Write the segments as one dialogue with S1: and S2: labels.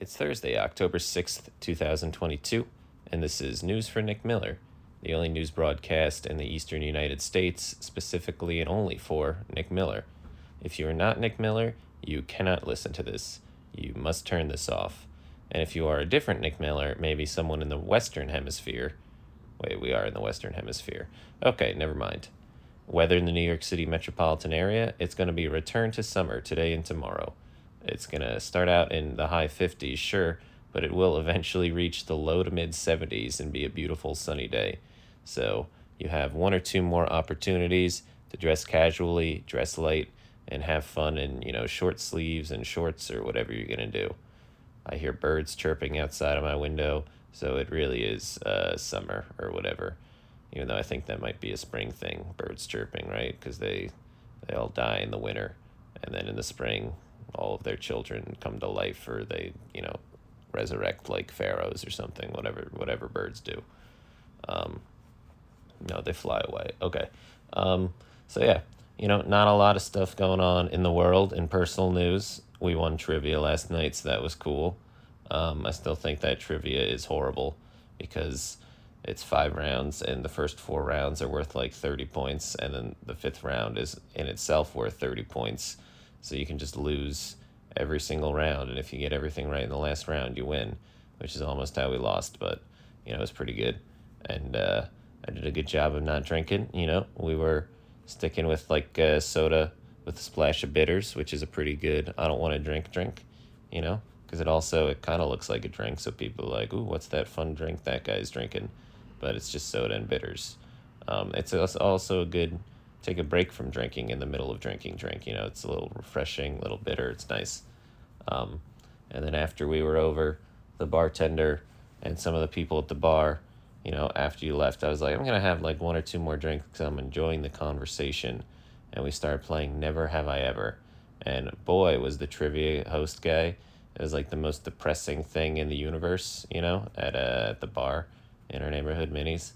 S1: It's Thursday, October 6th, 2022, and this is News for Nick Miller, the only news broadcast in the eastern United States, specifically and only for Nick Miller. If you are not Nick Miller, you cannot listen to this. You must turn this off. And if you are a different Nick Miller, maybe someone in the Western Hemisphere, wait, we are in the Western Hemisphere. Okay, never mind. Weather in the New York City metropolitan area, it's going to be a return to summer today and tomorrow. It's going to start out in the high 50s, sure, but it will eventually reach the low to mid 70s and be a beautiful sunny day. So you have one or two more opportunities to dress casually, dress light, and have fun in, you know, short sleeves and shorts or whatever you're going to do. I hear birds chirping outside of my window, so it really is uh, summer or whatever. Even though I think that might be a spring thing, birds chirping, right? Because they they all die in the winter, and then in the spring all of their children come to life or they you know resurrect like pharaohs or something whatever whatever birds do. Um, no they fly away. Okay. Um, so yeah you know not a lot of stuff going on in the world. In personal news we won trivia last night so that was cool. Um, i still think that trivia is horrible because it's five rounds and the first four rounds are worth like 30 points and then the fifth round is in itself worth 30 points so you can just lose every single round. And if you get everything right in the last round, you win, which is almost how we lost. But, you know, it was pretty good. And uh, I did a good job of not drinking. You know, we were sticking with like uh, soda with a splash of bitters, which is a pretty good, I don't want to drink drink, you know, because it also, it kind of looks like a drink. So people are like, ooh, what's that fun drink that guy's drinking? But it's just soda and bitters. Um, it's also a good take a break from drinking in the middle of drinking drink. You know, it's a little refreshing, a little bitter. It's nice. Um, and then after we were over, the bartender and some of the people at the bar, you know, after you left, I was like, I'm gonna have like one or two more drinks because I'm enjoying the conversation. And we started playing Never Have I Ever. And boy, was the trivia host guy. It was like the most depressing thing in the universe, you know, at uh, at the bar in our neighborhood minis.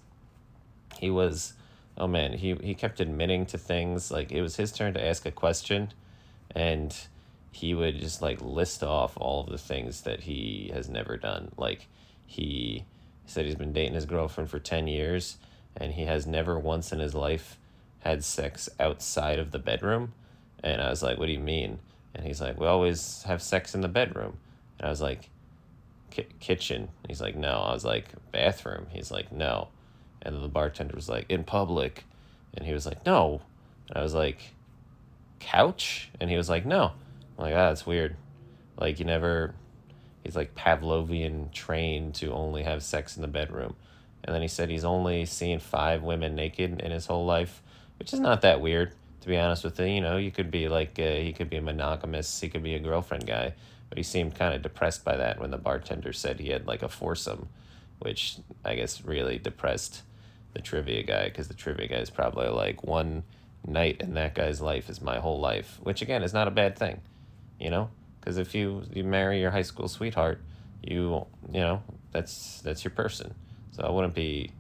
S1: He was oh man, he he kept admitting to things like it was his turn to ask a question, and he would just like list off all of the things that he has never done. Like he said he's been dating his girlfriend for ten years, and he has never once in his life had sex outside of the bedroom. And I was like, what do you mean? And he's like, we always have sex in the bedroom. And I was like, kitchen. He's like, no. I was like, bathroom. He's like, no. And the bartender was like, in public. And he was like, no. And I was like, couch? And he was like, no. I'm like, ah, that's weird. Like, you never, he's like Pavlovian trained to only have sex in the bedroom. And then he said he's only seen five women naked in his whole life, which is not that weird, to be honest with you. You know, you could be like, uh, he could be a monogamous, he could be a girlfriend guy. But he seemed kind of depressed by that when the bartender said he had like a foursome, which I guess really depressed the trivia guy because the trivia guy is probably like one night in that guy's life is my whole life, which again is not a bad thing, you know, because if you you marry your high school sweetheart, you you know that's that's your person. So I wouldn't be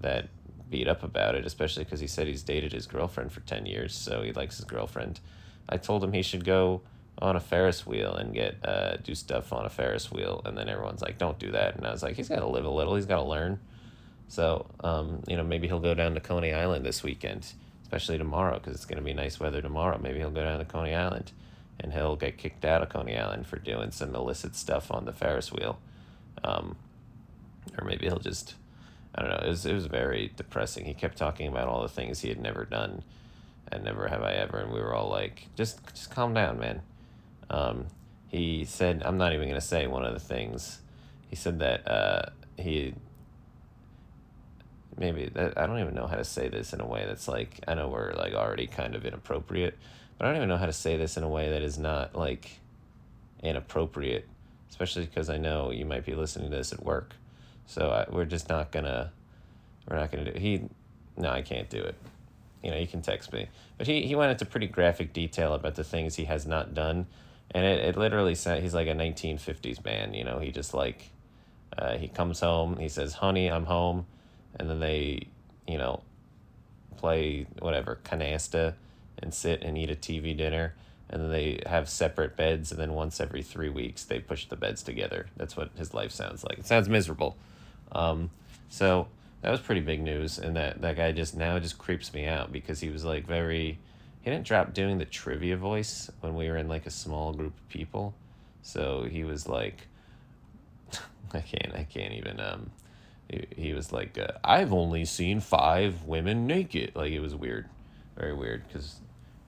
S1: that beat up about it, especially because he said he's dated his girlfriend for ten years, so he likes his girlfriend. I told him he should go on a Ferris wheel and get uh, do stuff on a Ferris wheel, and then everyone's like, "Don't do that," and I was like, "He's got to live a little. He's got to learn." So, um, you know, maybe he'll go down to Coney Island this weekend, especially tomorrow because it's going to be nice weather tomorrow. Maybe he'll go down to Coney Island and he'll get kicked out of Coney Island for doing some illicit stuff on the Ferris wheel. Um, or maybe he'll just, I don't know, it was, it was very depressing. He kept talking about all the things he had never done and never have I ever. And we were all like, just, just calm down, man. Um, he said, I'm not even going to say one of the things. He said that uh, he maybe that I don't even know how to say this in a way that's like I know we're like already kind of inappropriate, but I don't even know how to say this in a way that is not like inappropriate, especially because I know you might be listening to this at work, so I, we're just not gonna we're not gonna do he no I can't do it. You know, you can text me. But he, he went into pretty graphic detail about the things he has not done. And it, it literally said he's like a 1950s man. You know, he just like, uh, he comes home, he says, Honey, I'm home and then they, you know, play whatever canasta and sit and eat a TV dinner and then they have separate beds, and then once every three weeks they push the beds together. That's what his life sounds like. It sounds miserable. Um, so that was pretty big news, and that that guy just now just creeps me out because he was like very. He didn't drop doing the trivia voice when we were in like a small group of people, so he was like, I can't I can't even um, he, he was like uh, I've only seen five women naked like it was weird, very weird because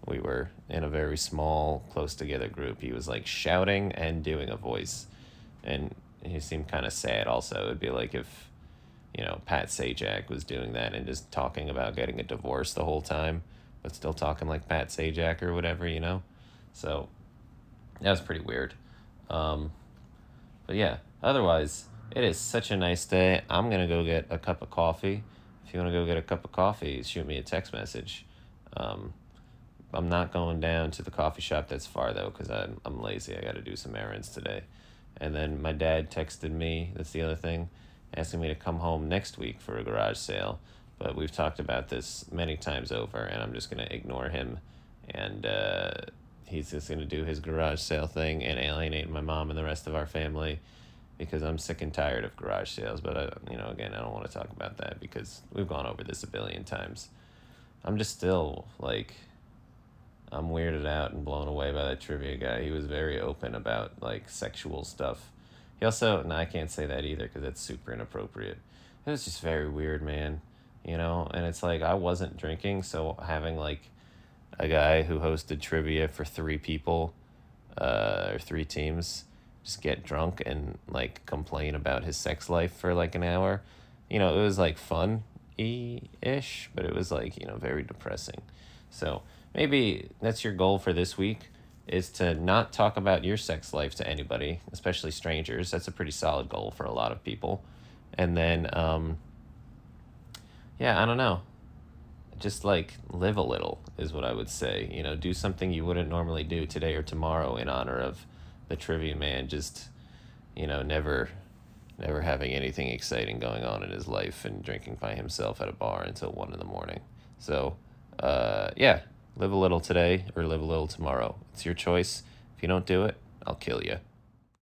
S1: we were in a very small close together group. He was like shouting and doing a voice, and he seemed kind of sad. Also, it'd be like if you know, Pat Sajak was doing that and just talking about getting a divorce the whole time, but still talking like Pat Sajak or whatever, you know? So that was pretty weird. Um, but yeah, otherwise, it is such a nice day. I'm going to go get a cup of coffee. If you want to go get a cup of coffee, shoot me a text message. Um, I'm not going down to the coffee shop that's far though, because I'm, I'm lazy. I got to do some errands today. And then my dad texted me. That's the other thing asking me to come home next week for a garage sale. But we've talked about this many times over, and I'm just going to ignore him. And uh, he's just going to do his garage sale thing and alienate my mom and the rest of our family because I'm sick and tired of garage sales. But, I, you know, again, I don't want to talk about that because we've gone over this a billion times. I'm just still like, I'm weirded out and blown away by that trivia guy. He was very open about like sexual stuff he also, no, I can't say that either because that's super inappropriate. It was just very weird, man. You know, and it's like I wasn't drinking, so having like a guy who hosted trivia for three people, uh, or three teams, just get drunk and like complain about his sex life for like an hour. You know, it was like fun ish, but it was like, you know, very depressing. So maybe that's your goal for this week is to not talk about your sex life to anybody, especially strangers. That's a pretty solid goal for a lot of people. And then, um, yeah, I don't know. Just like live a little is what I would say. You know, do something you wouldn't normally do today or tomorrow in honor of the trivia man. Just, you know, never, never having anything exciting going on in his life and drinking by himself at a bar until one in the morning. So, uh, yeah, Live a little today or live a little tomorrow. It's your choice. If you don't do it, I'll kill you.